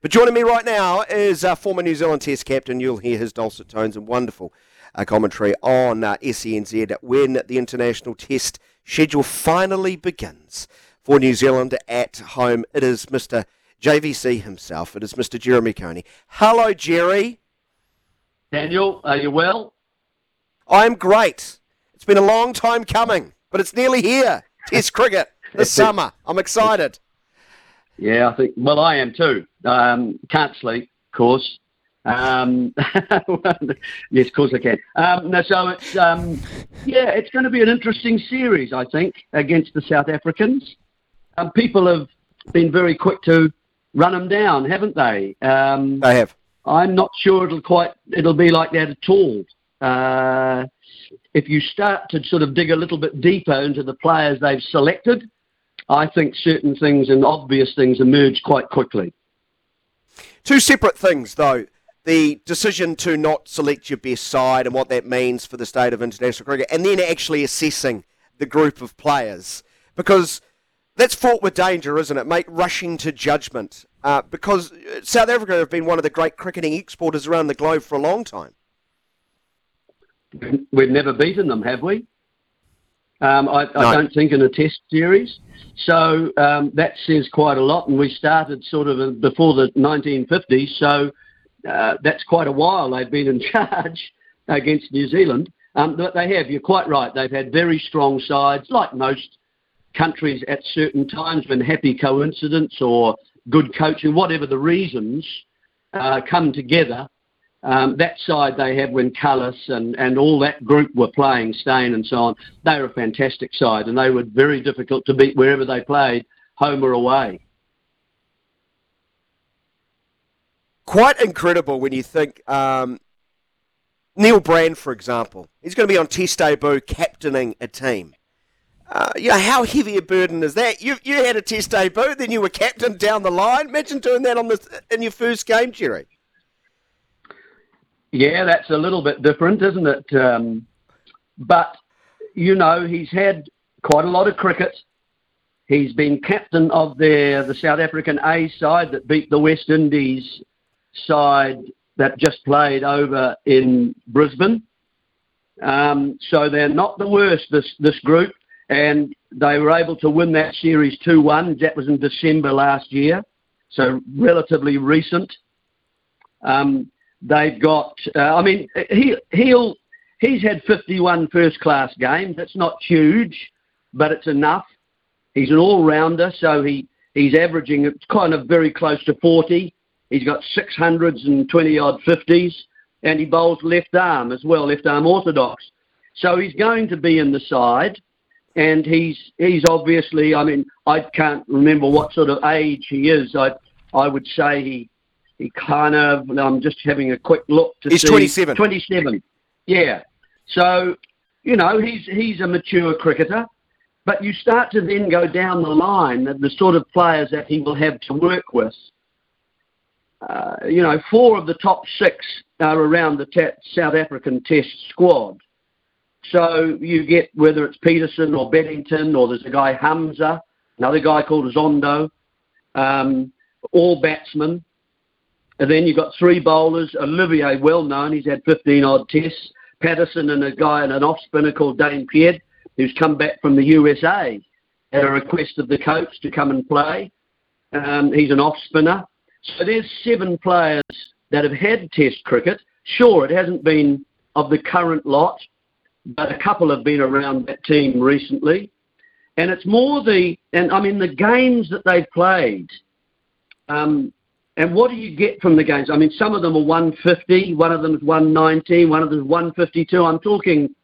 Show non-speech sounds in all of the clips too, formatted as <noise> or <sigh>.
But joining me right now is uh, former New Zealand Test captain. You'll hear his dulcet tones and wonderful uh, commentary on uh, SENZ when the international test schedule finally begins for New Zealand at home. It is Mr. JVC himself. It is Mr. Jeremy Coney. Hello, Jerry. Daniel, are you well? I'm great. It's been a long time coming, but it's nearly here. Test cricket <laughs> this summer. I'm excited. Yeah, I think. Well, I am too. Um, can't sleep, of course. Um, <laughs> yes, of course I can. Um, no, so it's um, yeah, it's going to be an interesting series, I think, against the South Africans. Um, people have been very quick to run them down, haven't they? Um, they have. I'm not sure it'll quite it'll be like that at all. Uh, if you start to sort of dig a little bit deeper into the players they've selected, I think certain things and obvious things emerge quite quickly. Two separate things, though. The decision to not select your best side and what that means for the state of international cricket, and then actually assessing the group of players. Because that's fraught with danger, isn't it, mate? Rushing to judgment. Uh, because South Africa have been one of the great cricketing exporters around the globe for a long time. We've never beaten them, have we? Um, I, I don't think in a test series. So um, that says quite a lot. And we started sort of before the 1950s. So uh, that's quite a while they've been in <laughs> charge against New Zealand. Um, but they have, you're quite right. They've had very strong sides, like most countries at certain times when happy coincidence or good coaching, whatever the reasons, uh, come together um, that side they had when Kallis and, and all that group were playing, Steyn and so on, they were a fantastic side and they were very difficult to beat wherever they played, home or away. Quite incredible when you think um, Neil Brand, for example, he's going to be on Test debut captaining a team. Uh, you know, how heavy a burden is that? You you had a Test debut, then you were captain down the line. Imagine doing that on the in your first game, Jerry. Yeah, that's a little bit different, isn't it? Um, but, you know, he's had quite a lot of cricket. He's been captain of the South African A side that beat the West Indies side that just played over in Brisbane. Um, so they're not the worst, this, this group. And they were able to win that series 2 1. That was in December last year. So relatively recent. Um, They've got, uh, I mean, he, he'll, he's had 51 first class games. That's not huge, but it's enough. He's an all rounder, so he, he's averaging kind of very close to 40. He's got 600s and 20 odd 50s, and he bowls left arm as well, left arm orthodox. So he's going to be in the side, and he's he's obviously. I mean, I can't remember what sort of age he is. I I would say he he kind of, I'm just having a quick look to he's see. 27. 27. Yeah. So, you know, he's, he's a mature cricketer. But you start to then go down the line, of the sort of players that he will have to work with. Uh, you know, four of the top six are around the t- South African Test squad. So you get whether it's Petersen or Bedingham or there's a guy Hamza, another guy called Zondo, um, all batsmen. And then you've got three bowlers. Olivier, well known, he's had 15 odd tests. Paterson and a guy and an off spinner called Dane Piedt, who's come back from the USA at a request of the coach to come and play. Um, he's an off spinner. So there's seven players that have had test cricket. Sure, it hasn't been of the current lot, but a couple have been around that team recently. And it's more the, and I mean, the games that they've played. Um, and what do you get from the games? I mean, some of them are 150, one of them is 190, one of them is 152. I'm talking,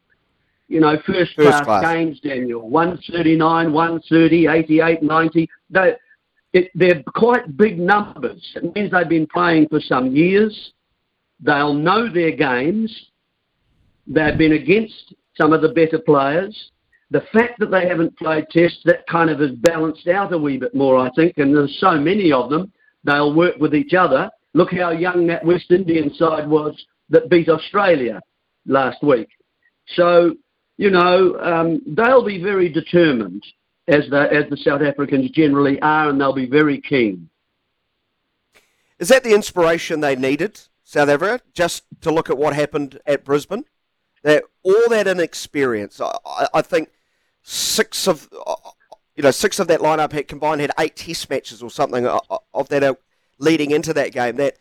you know, first, first class, class, games, Daniel. 139, 130, 88, 90. They, it, they're quite big numbers. It means they've been playing for some years. They'll know their games. They've been against some of the better players. The fact that they haven't played tests, that kind of has balanced out a wee bit more, I think, and there's so many of them They'll work with each other. Look how young that West Indian side was that beat Australia last week. So, you know, um, they'll be very determined, as the, as the South Africans generally are, and they'll be very keen. Is that the inspiration they needed, South Africa, just to look at what happened at Brisbane? That all that inexperience, I, I think six of you know six of that lineup had combined had eight Test matches or something uh, uh, of that uh, leading into that game. That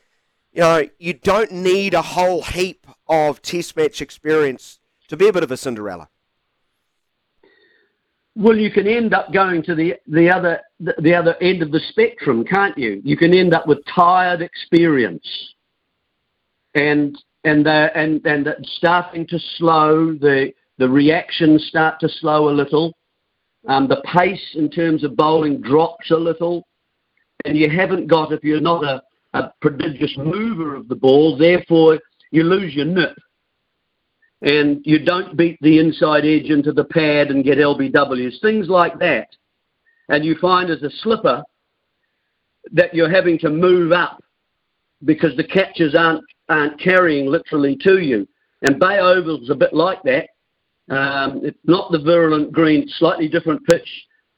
you know you don't need a whole heap of Test match experience to be a bit of a Cinderella. Well, you can end up going to the the other the other end of the spectrum, can't you? You can end up with tired experience, and and and and starting to slow the the reactions start to slow a little. Um, the pace in terms of bowling drops a little, and you haven't got if you're not a, a prodigious mover of the ball, therefore you lose your nip and you don't beat the inside edge into the pad and get LBWs, things like that. And you find as a slipper that you're having to move up because the catches aren't, aren't carrying literally to you. And Bay Oval's a bit like that. Um, it's not the virulent green, slightly different pitch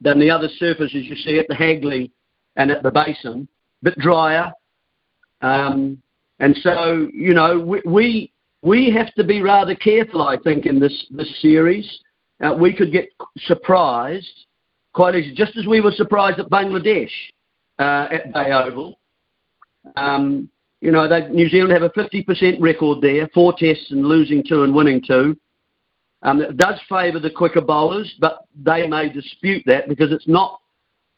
than the other surfaces you see at the Hagley and at the Basin. Bit drier. Um, and so, you know, we, we we have to be rather careful, I think, in this, this series. Uh, we could get surprised quite easily, just as we were surprised at Bangladesh uh, at Bay Oval. Um, you know, they, New Zealand have a 50% record there, four tests and losing two and winning two. Um, it does favour the quicker bowlers, but they may dispute that because it's not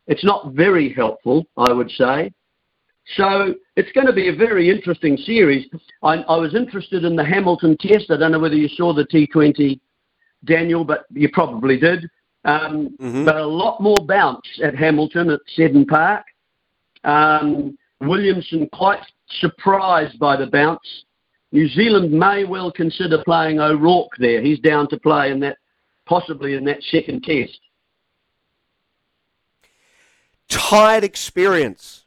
it's not very helpful, I would say. So it's going to be a very interesting series. I, I, was interested in the Hamilton test. I don't know whether you saw the T20, Daniel, but you probably did. Um, mm-hmm. But a lot more bounce at Hamilton at Seddon Park. Um, Williamson quite surprised by the bounce. New Zealand may well consider playing O'Rourke there. He's down to play in that, possibly in that second test. Tired experience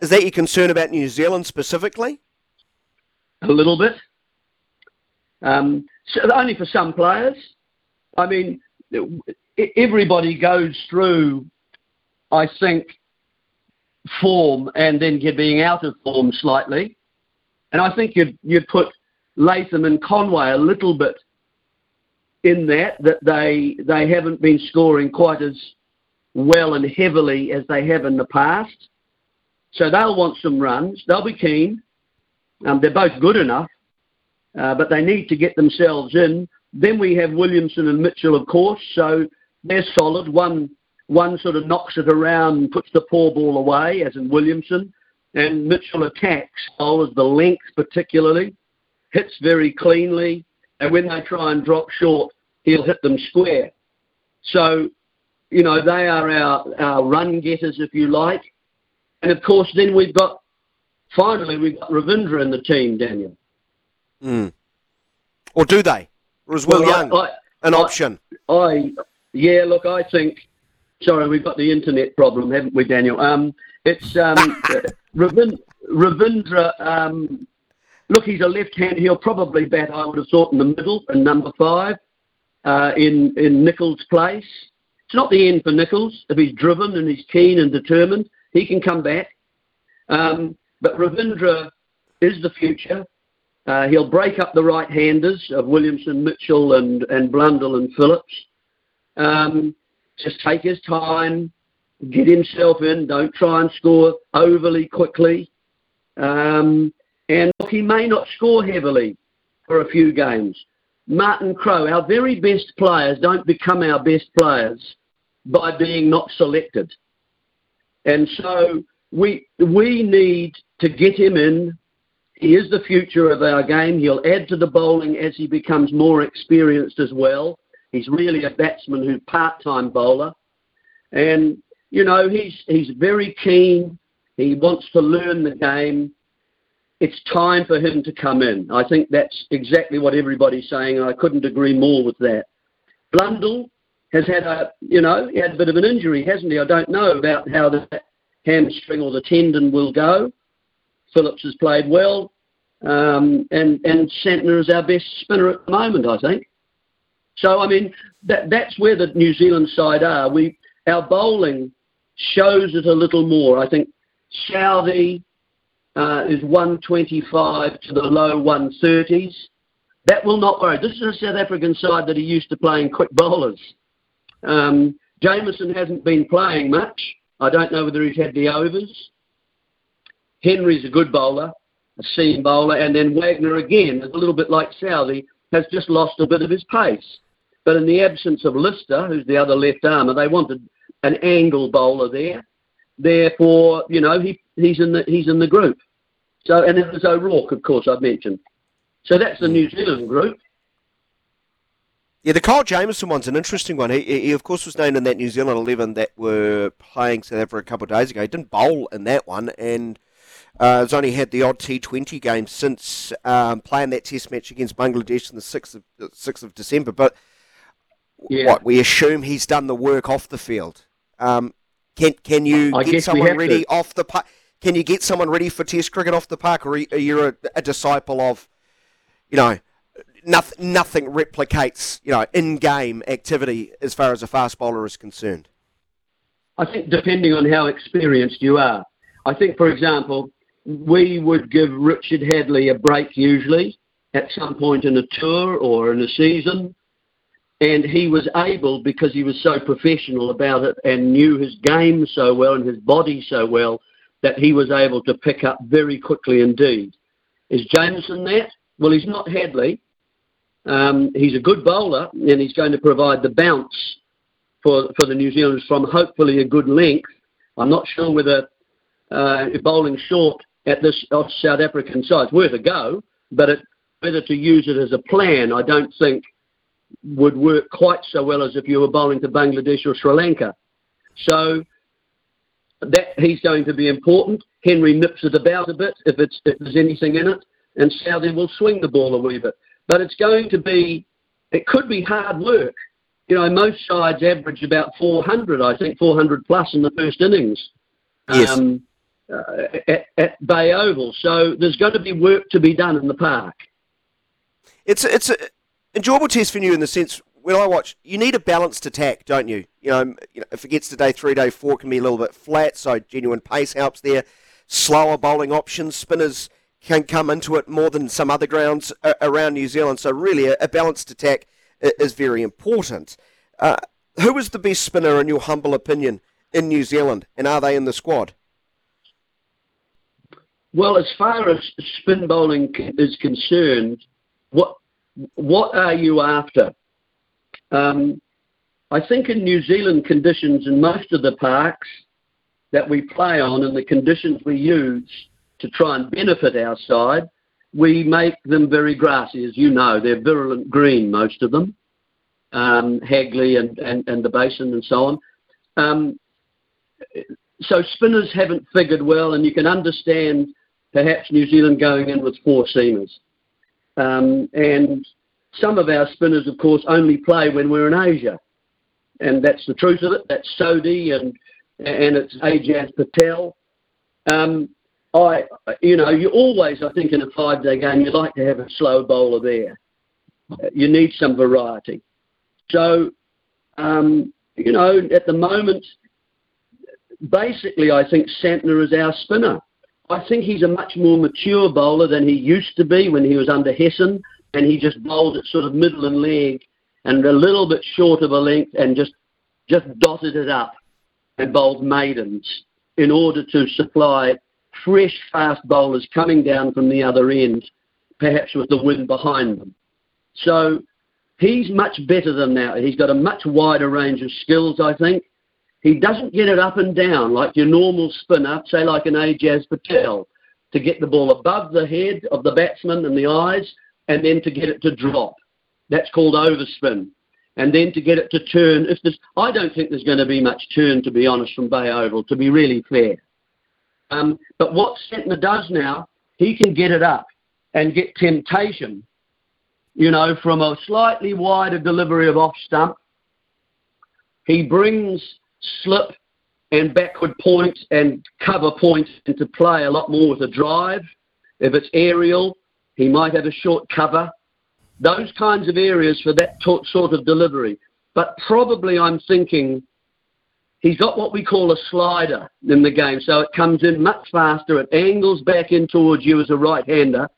is that your concern about New Zealand specifically? A little bit. Um, so only for some players. I mean, everybody goes through, I think, form and then being out of form slightly. And I think you'd, you'd put Latham and Conway a little bit in that, that they, they haven't been scoring quite as well and heavily as they have in the past. So they'll want some runs. They'll be keen. Um, they're both good enough, uh, but they need to get themselves in. Then we have Williamson and Mitchell, of course. So they're solid. One one sort of knocks it around and puts the poor ball away, as in Williamson. And Mitchell attacks bowlers the length particularly, hits very cleanly, and when they try and drop short, he'll hit them square. So, you know, they are our, our run getters, if you like. And of course, then we've got, finally, we've got Ravindra in the team, Daniel. Mm. Or do they? Or is Will well, Young I, an I, option? I, yeah, look, I think, sorry, we've got the internet problem, haven't we, Daniel? Um, it's um, <laughs> Ravindra, Ravindra um, look, he's a left hand. He'll probably bat, I would have thought, in the middle, in number five, uh, in, in Nicholls' place. It's not the end for Nicholls if he's driven and he's keen and determined. He can come back. Um, but Ravindra is the future. Uh, he'll break up the right-handers of Williamson, Mitchell, and, and Blundell and Phillips. Um, just take his time, get himself in. Don't try and score overly quickly. Um, and look, he may not score heavily for a few games. Martin Crowe, our very best players don't become our best players by being not selected. And so we we need to get him in. He is the future of our game. He'll add to the bowling as he becomes more experienced as well. He's really a batsman who's part-time bowler, and you know he's he's very keen. He wants to learn the game. It's time for him to come in. I think that's exactly what everybody's saying, and I couldn't agree more with that. Blundell has had a, you know, he had a bit of an injury, hasn't he? I don't know about how the hamstring or the tendon will go. Phillips has played well, um, and and Santner is our best spinner at the moment, I think. So I mean, that that's where the New Zealand side are. We our bowling shows it a little more. I think Southee, uh, is 125 to the low 130s. That will not worry. This is a South African side that are used to playing quick bowlers. Um, Jamieson hasn't been playing much. I don't know whether he's had the overs. Henry's a good bowler, a seam bowler, and then Wagner again a little bit like Southee, has just lost a bit of his pace. But in the absence of Lister, who's the other left armer, they wanted an angle bowler there. Therefore, you know, he, he's in the he's in the group. So and there's O'Rourke, of course, I've mentioned. So that's the New Zealand group. Yeah, the Kyle Jamieson one's an interesting one. He, he, of course, was named in that New Zealand 11 that were playing South Africa a couple of days ago. He didn't bowl in that one and uh, has only had the odd T20 game since um, playing that test match against Bangladesh on the 6th of, 6th of December. But yeah. what, we assume he's done the work off the field. Um, can, can you I get someone ready to. off the park? Can you get someone ready for Test cricket off the park, or are you a, a disciple of, you know, nothing, nothing replicates, you know, in-game activity as far as a fast bowler is concerned? I think depending on how experienced you are. I think, for example, we would give Richard Hadlee a break usually at some point in a tour or in a season. And he was able, because he was so professional about it and knew his game so well and his body so well, that he was able to pick up very quickly indeed. Is Jamieson that? Well, he's not Hadlee. um, he's a good bowler and he's going to provide the bounce for, for the New Zealanders from hopefully a good length. I'm not sure whether uh, bowling short at this South African side is worth a go, but it, whether to use it as a plan, I don't think would work quite so well as if you were bowling to Bangladesh or Sri Lanka. So that he's going to be important. Henry nips it about a bit if, it's, if there's anything in it, and Southee will swing the ball a wee bit. But it's going to be, it could be hard work. You know, most sides average about 400, I think, 400 plus in the first innings yes. um, uh, at, at Bay Oval. So there's going to be work to be done in the park. It's it's an enjoyable test for you in the sense when I watch, you need a balanced attack, don't you? You know, you know, if it gets to day three, day four can be a little bit flat, so genuine pace helps there. Slower bowling options, spinners can come into it more than some other grounds around New Zealand. So really, a, a balanced attack is very important. Uh, who is the best spinner in your humble opinion in New Zealand, and are they in the squad? Well, as far as spin bowling is concerned, what what are you after? Um, I think in New Zealand conditions, in most of the parks that we play on, and the conditions we use, to try and benefit our side, we make them very grassy. As you know, they're virulent green, most of them, um, Hagley and, and, and the Basin and so on. Um, so spinners haven't figured well, and you can understand perhaps New Zealand going in with four seamers. Um, and some of our spinners, of course, only play when we're in Asia. And that's the truth of it. That's Sodhi and, and it's Ajaz Patel. Um, I, you know, you always, I think, in a five-day game, you like to have a slow bowler there. You need some variety. So, um, you know, at the moment, basically, I think Santner is our spinner. I think he's a much more mature bowler than he used to be when he was under Hesson, and he just bowled at sort of middle and leg and a little bit short of a length and just just dotted it up and bowled maidens in order to supply fresh, fast bowlers coming down from the other end, perhaps with the wind behind them. So he's much better than that. He's got a much wider range of skills, I think. He doesn't get it up and down like your normal spinner, say like an Ajaz Patel, to get the ball above the head of the batsman and the eyes, and then to get it to drop. That's called overspin. And then to get it to turn. If there's, I don't think there's going to be much turn, to be honest, from Bay Oval, to be really fair. Um, but what Santner does now, he can get it up and get temptation, you know, from a slightly wider delivery of off stump. He brings slip and backward point and cover point into play a lot more with a drive. If it's aerial, he might have a short cover. Those kinds of areas for that t- sort of delivery. But probably I'm thinking he's got what we call a slider in the game, so it comes in much faster. It angles back in towards you as a right-hander.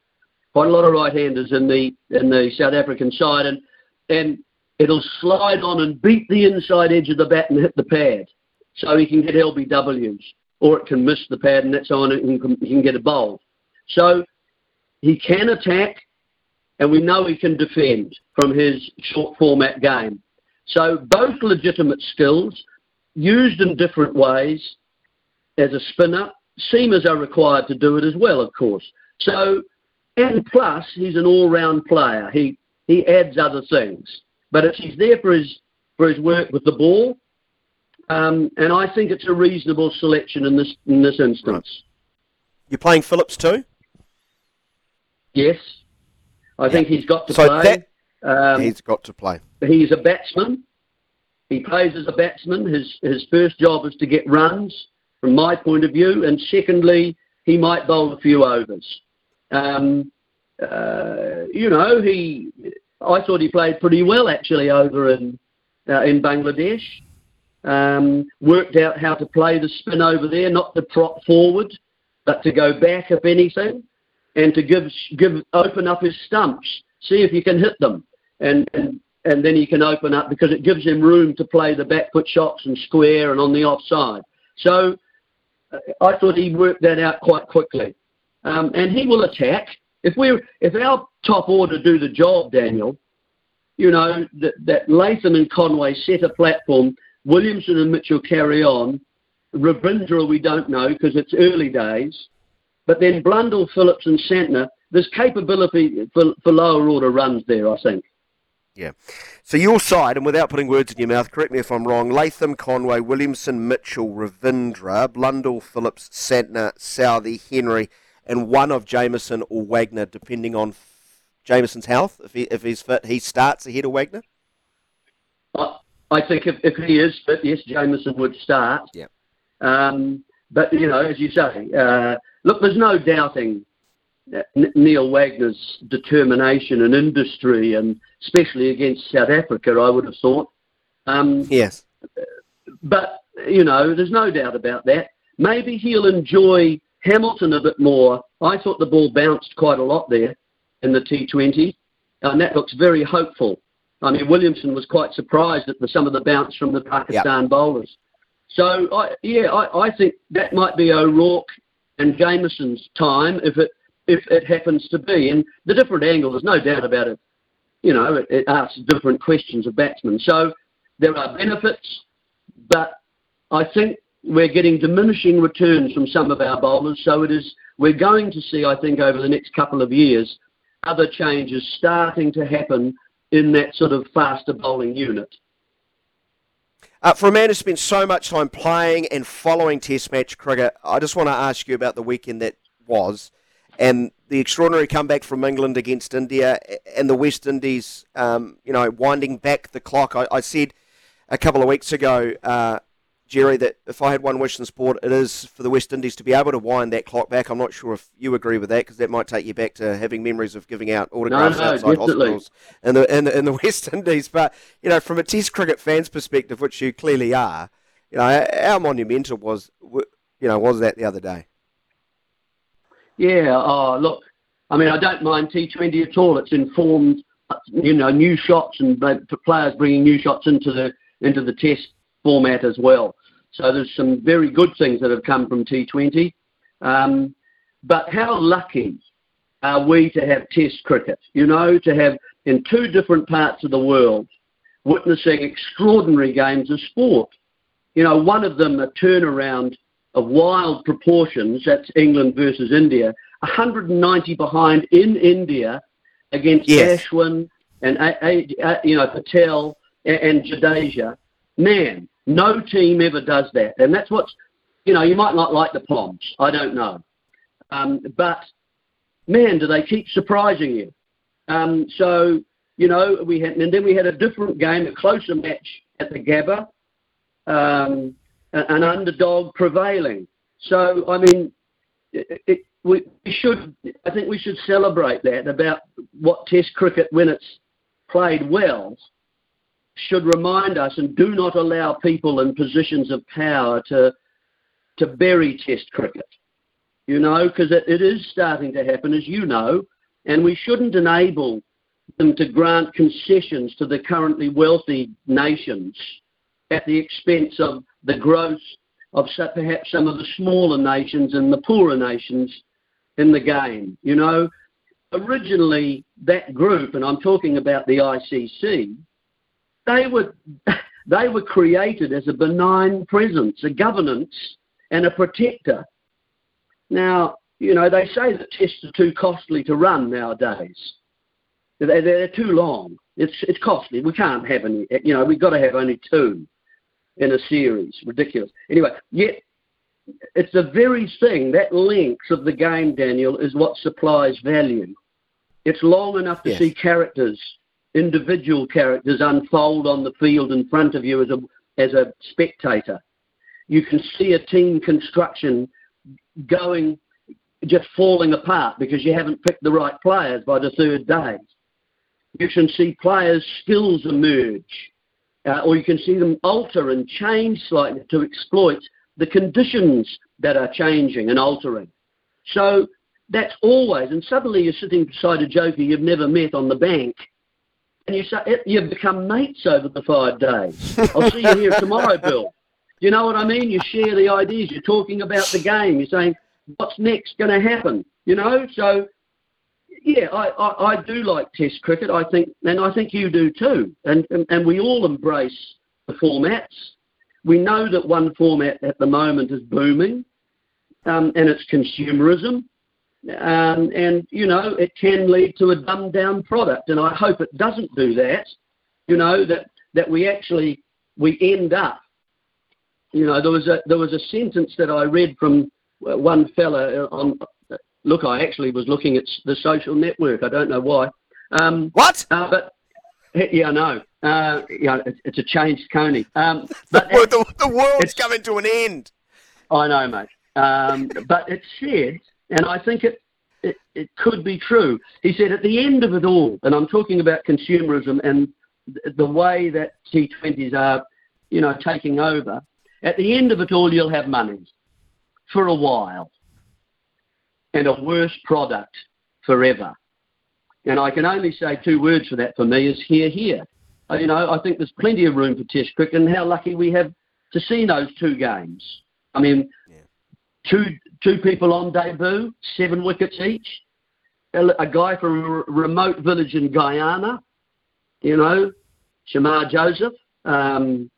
Quite a lot of right-handers in the in the South African side, and and it'll slide on and beat the inside edge of the bat and hit the pad, so he can get LBWs, or it can miss the pad and that's on it and he can get a bowl. So he can attack, and we know he can defend from his short format game. So both legitimate skills used in different ways as a spinner. Seamers are required to do it as well, of course. So, and plus, he's an all-round player. He he adds other things, but if he's there for his for his work with the ball, um, and I think it's a reasonable selection in this in this instance. You're playing Phillips too. Yes, I yeah. think he's got to so play. That, um, he's got to play. He's a batsman. He plays as a batsman. His his first job is to get runs, from my point of view, and secondly, he might bowl a few overs. Um, uh, you know, he. I thought he played pretty well actually over in uh, in Bangladesh. Um, worked out how to play the spin over there, not to prop forward, but to go back if anything, and to give give open up his stumps, see if you can hit them, and and and then he can open up because it gives him room to play the back foot shots and square and on the offside. So uh, I thought he worked that out quite quickly, um, and he will attack if we if our top order do the job, Daniel. You know that that Latham and Conway set a platform. Williamson and Mitchell carry on. Ravindra we don't know because it's early days. But then Blundell, Phillips, and Santner, there's capability for, for lower order runs there, I think. Yeah. So your side, and without putting words in your mouth, correct me if I'm wrong, Latham, Conway, Williamson, Mitchell, Ravindra, Blundell, Phillips, Santner, Southee, Henry, and one of Jamieson or Wagner, depending on Jamieson's health. If, he, if he's fit, he starts ahead of Wagner? I, I think if, if he is fit, yes, Jamieson would start. Yeah. Um, but, you know, as you say, uh, look, there's no doubting Neil Wagner's determination and industry, and especially against South Africa, I would have thought. Um, yes. But, you know, there's no doubt about that. Maybe he'll enjoy Hamilton a bit more. I thought the ball bounced quite a lot there in the T20, uh, and that looks very hopeful. I mean, Williamson was quite surprised at the, some of the bounce from the Pakistan yep. bowlers. So, I, yeah, I, I think that might be O'Rourke and Jamieson's time if it if it happens to be. And the different angle, there's no doubt about it. You know, it, it asks different questions of batsmen. So there are benefits, but I think we're getting diminishing returns from some of our bowlers. So it is we're going to see, I think, over the next couple of years, other changes starting to happen in that sort of faster bowling unit. Uh, for a man who spent so much time playing and following Test match cricket, I just want to ask you about the weekend that was and the extraordinary comeback from England against India and the West Indies, um, you know, winding back the clock. I, I said a couple of weeks ago, uh, Jerry, that if I had one wish in sport, it is for the West Indies to be able to wind that clock back. I'm not sure if you agree with that because that might take you back to having memories of giving out autographs no, no, outside definitely. hospitals in the, in the in the <laughs> West Indies. But you know, from a Test cricket fan's perspective, which you clearly are, you know, how monumental was you know was that the other day? Yeah, oh, look, I mean, I don't mind T20 at all. It's informed, you know, new shots and for players bringing new shots into the into the test format as well. So there's some very good things that have come from T20. Um, but how lucky are we to have test cricket? You know, to have in two different parts of the world witnessing extraordinary games of sport. You know, one of them a turnaround of wild proportions. That's England versus India. 190 behind in India against yes. Ashwin and you know Patel and Jadeja. Man, no team ever does that, and that's what's you know you might not like the Poms. I don't know, um, but man, do they keep surprising you? Um, so you know we had, and then we had a different game, a closer match at the Gabba. Um, an underdog prevailing. So, I mean, it, it, we should, I think we should celebrate that about what Test cricket, when it's played well, should remind us and do not allow people in positions of power to to bury Test cricket. You know, because it, it is starting to happen, as you know, and we shouldn't enable them to grant concessions to the currently wealthy nations at the expense of the growth of perhaps some of the smaller nations and the poorer nations in the game. You know, originally that group, and I'm talking about the ICC, they were <laughs> they were created as a benign presence, a governance and a protector. Now, you know, they say that tests are too costly to run nowadays. They're, they're too long. It's it's costly. We can't have any. You know, we've got to have only two in a series. Ridiculous. Anyway, yet it's the very thing that length of the game, Daniel, is what supplies value. It's long enough to yes. see characters, individual characters, unfold on the field in front of you as a as a spectator. You can see a team construction going just falling apart because you haven't picked the right players by the third day. You can see players' skills emerge, uh, or you can see them alter and change slightly to exploit the conditions that are changing and altering. So that's always, and suddenly you're sitting beside a joker you've never met on the bank, and you say, you've become mates over the five days. I'll see you here tomorrow, <laughs> Bill. You know what I mean? You share the ideas. You're talking about the game. You're saying, what's next going to happen? You know, so yeah, I, I, I, do like Test cricket. I think, and I think you do too. And, and and we all embrace the formats. We know that one format at the moment is booming, um, and it's consumerism. Um, and you know it can lead to a dumbed down product, and I hope it doesn't do that. You know that that we actually we end up. You know there was a there was a sentence that I read from one fella on Look, I actually was looking at the social network. I don't know why. Um, what? Uh, but yeah, I know. Uh, yeah, it's, it's a changed Coney. Um, <laughs> but the, the, the world's coming to an end. I know, mate. Um, but it said, and I think it, it, it could be true. He said at the end of it all, and I'm talking about consumerism and the way that T20s are, you know, taking over. At the end of it all, you'll have money for a while and a worse product forever. And I can only say two words for that for me is here, here. You know, I think there's plenty of room for Test cricket, and how lucky we have to see those two games. I mean. Two two people on debut, seven wickets each. A, guy from a remote village in Guyana, you know, Shamar Joseph. Um,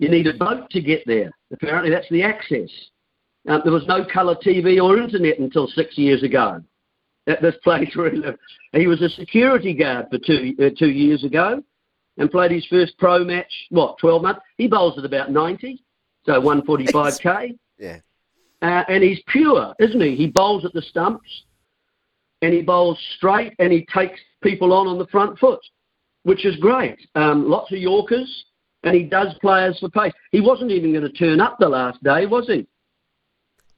you need a boat to get there. Apparently, that's the access. Uh, there was no colour TV or internet until six years ago at this <laughs> place where he lived. He was a security guard for two, uh, two years ago and played his first pro match, what, 12 months? He bowls at about 90, so 145k. yeah. Uh, and he's pure, isn't he? He bowls at the stumps and he bowls straight and he takes people on on the front foot, which is great. Um, lots of Yorkers and he does players for pace. He wasn't even going to turn up the last day, was he?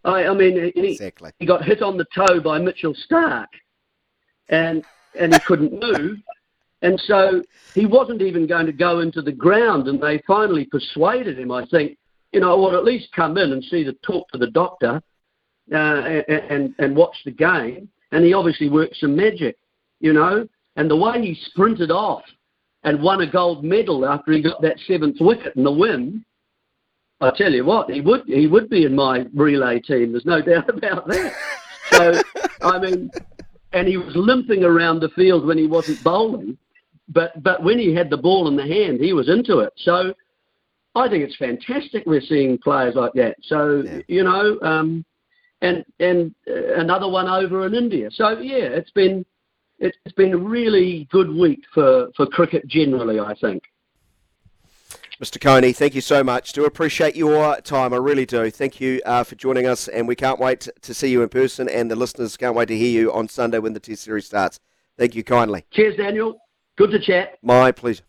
I, I mean, he, exactly. he got hit on the toe by Mitchell Starc and and he couldn't <laughs> move, and so he wasn't even going to go into the ground. And they finally persuaded him, I think, you know, or at least come in and see the talk to the doctor, uh, and, and watch the game. And he obviously worked some magic, you know. And the way he sprinted off and won a gold medal after he got that seventh wicket in the win I tell you what, he would he would be in my relay team. There's no <laughs> doubt about that. So I mean, and he was limping around the field when he wasn't bowling, but but when he had the ball in the hand, he was into it. So I think it's fantastic we're seeing players like that. So yeah. you know, um, and and uh, another one over in India. So yeah, it's been it's been a really good week for for cricket generally. I think. Mr. Coney, thank you so much. Do appreciate your time. I really do. Thank you uh, for joining us, and we can't wait to see you in person, and the listeners can't wait to hear you on Sunday when the Test series starts. Thank you kindly. Cheers, Daniel. Good to chat. My pleasure.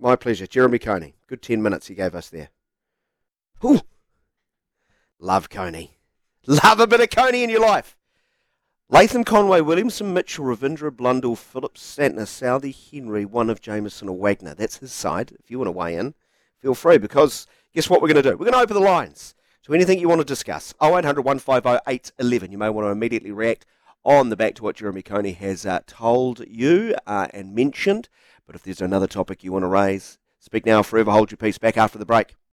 My pleasure. Jeremy Coney. Good 10 minutes he gave us there. Ooh. Love Coney. Love a bit of Coney in your life. Latham Conway, Williamson, Mitchell, Ravindra, Blundell, Phillips, Santner, Southee, Henry, one of Jamieson or Wagner. That's his side. If you want to weigh in, feel free because guess what we're going to do? We're going to open the lines to anything you want to discuss. 0800 150 811. You may want to immediately react on the back to what Jeremy Coney has uh, told you uh, and mentioned. But if there's another topic you want to raise, speak now, forever hold your peace. Back after the break.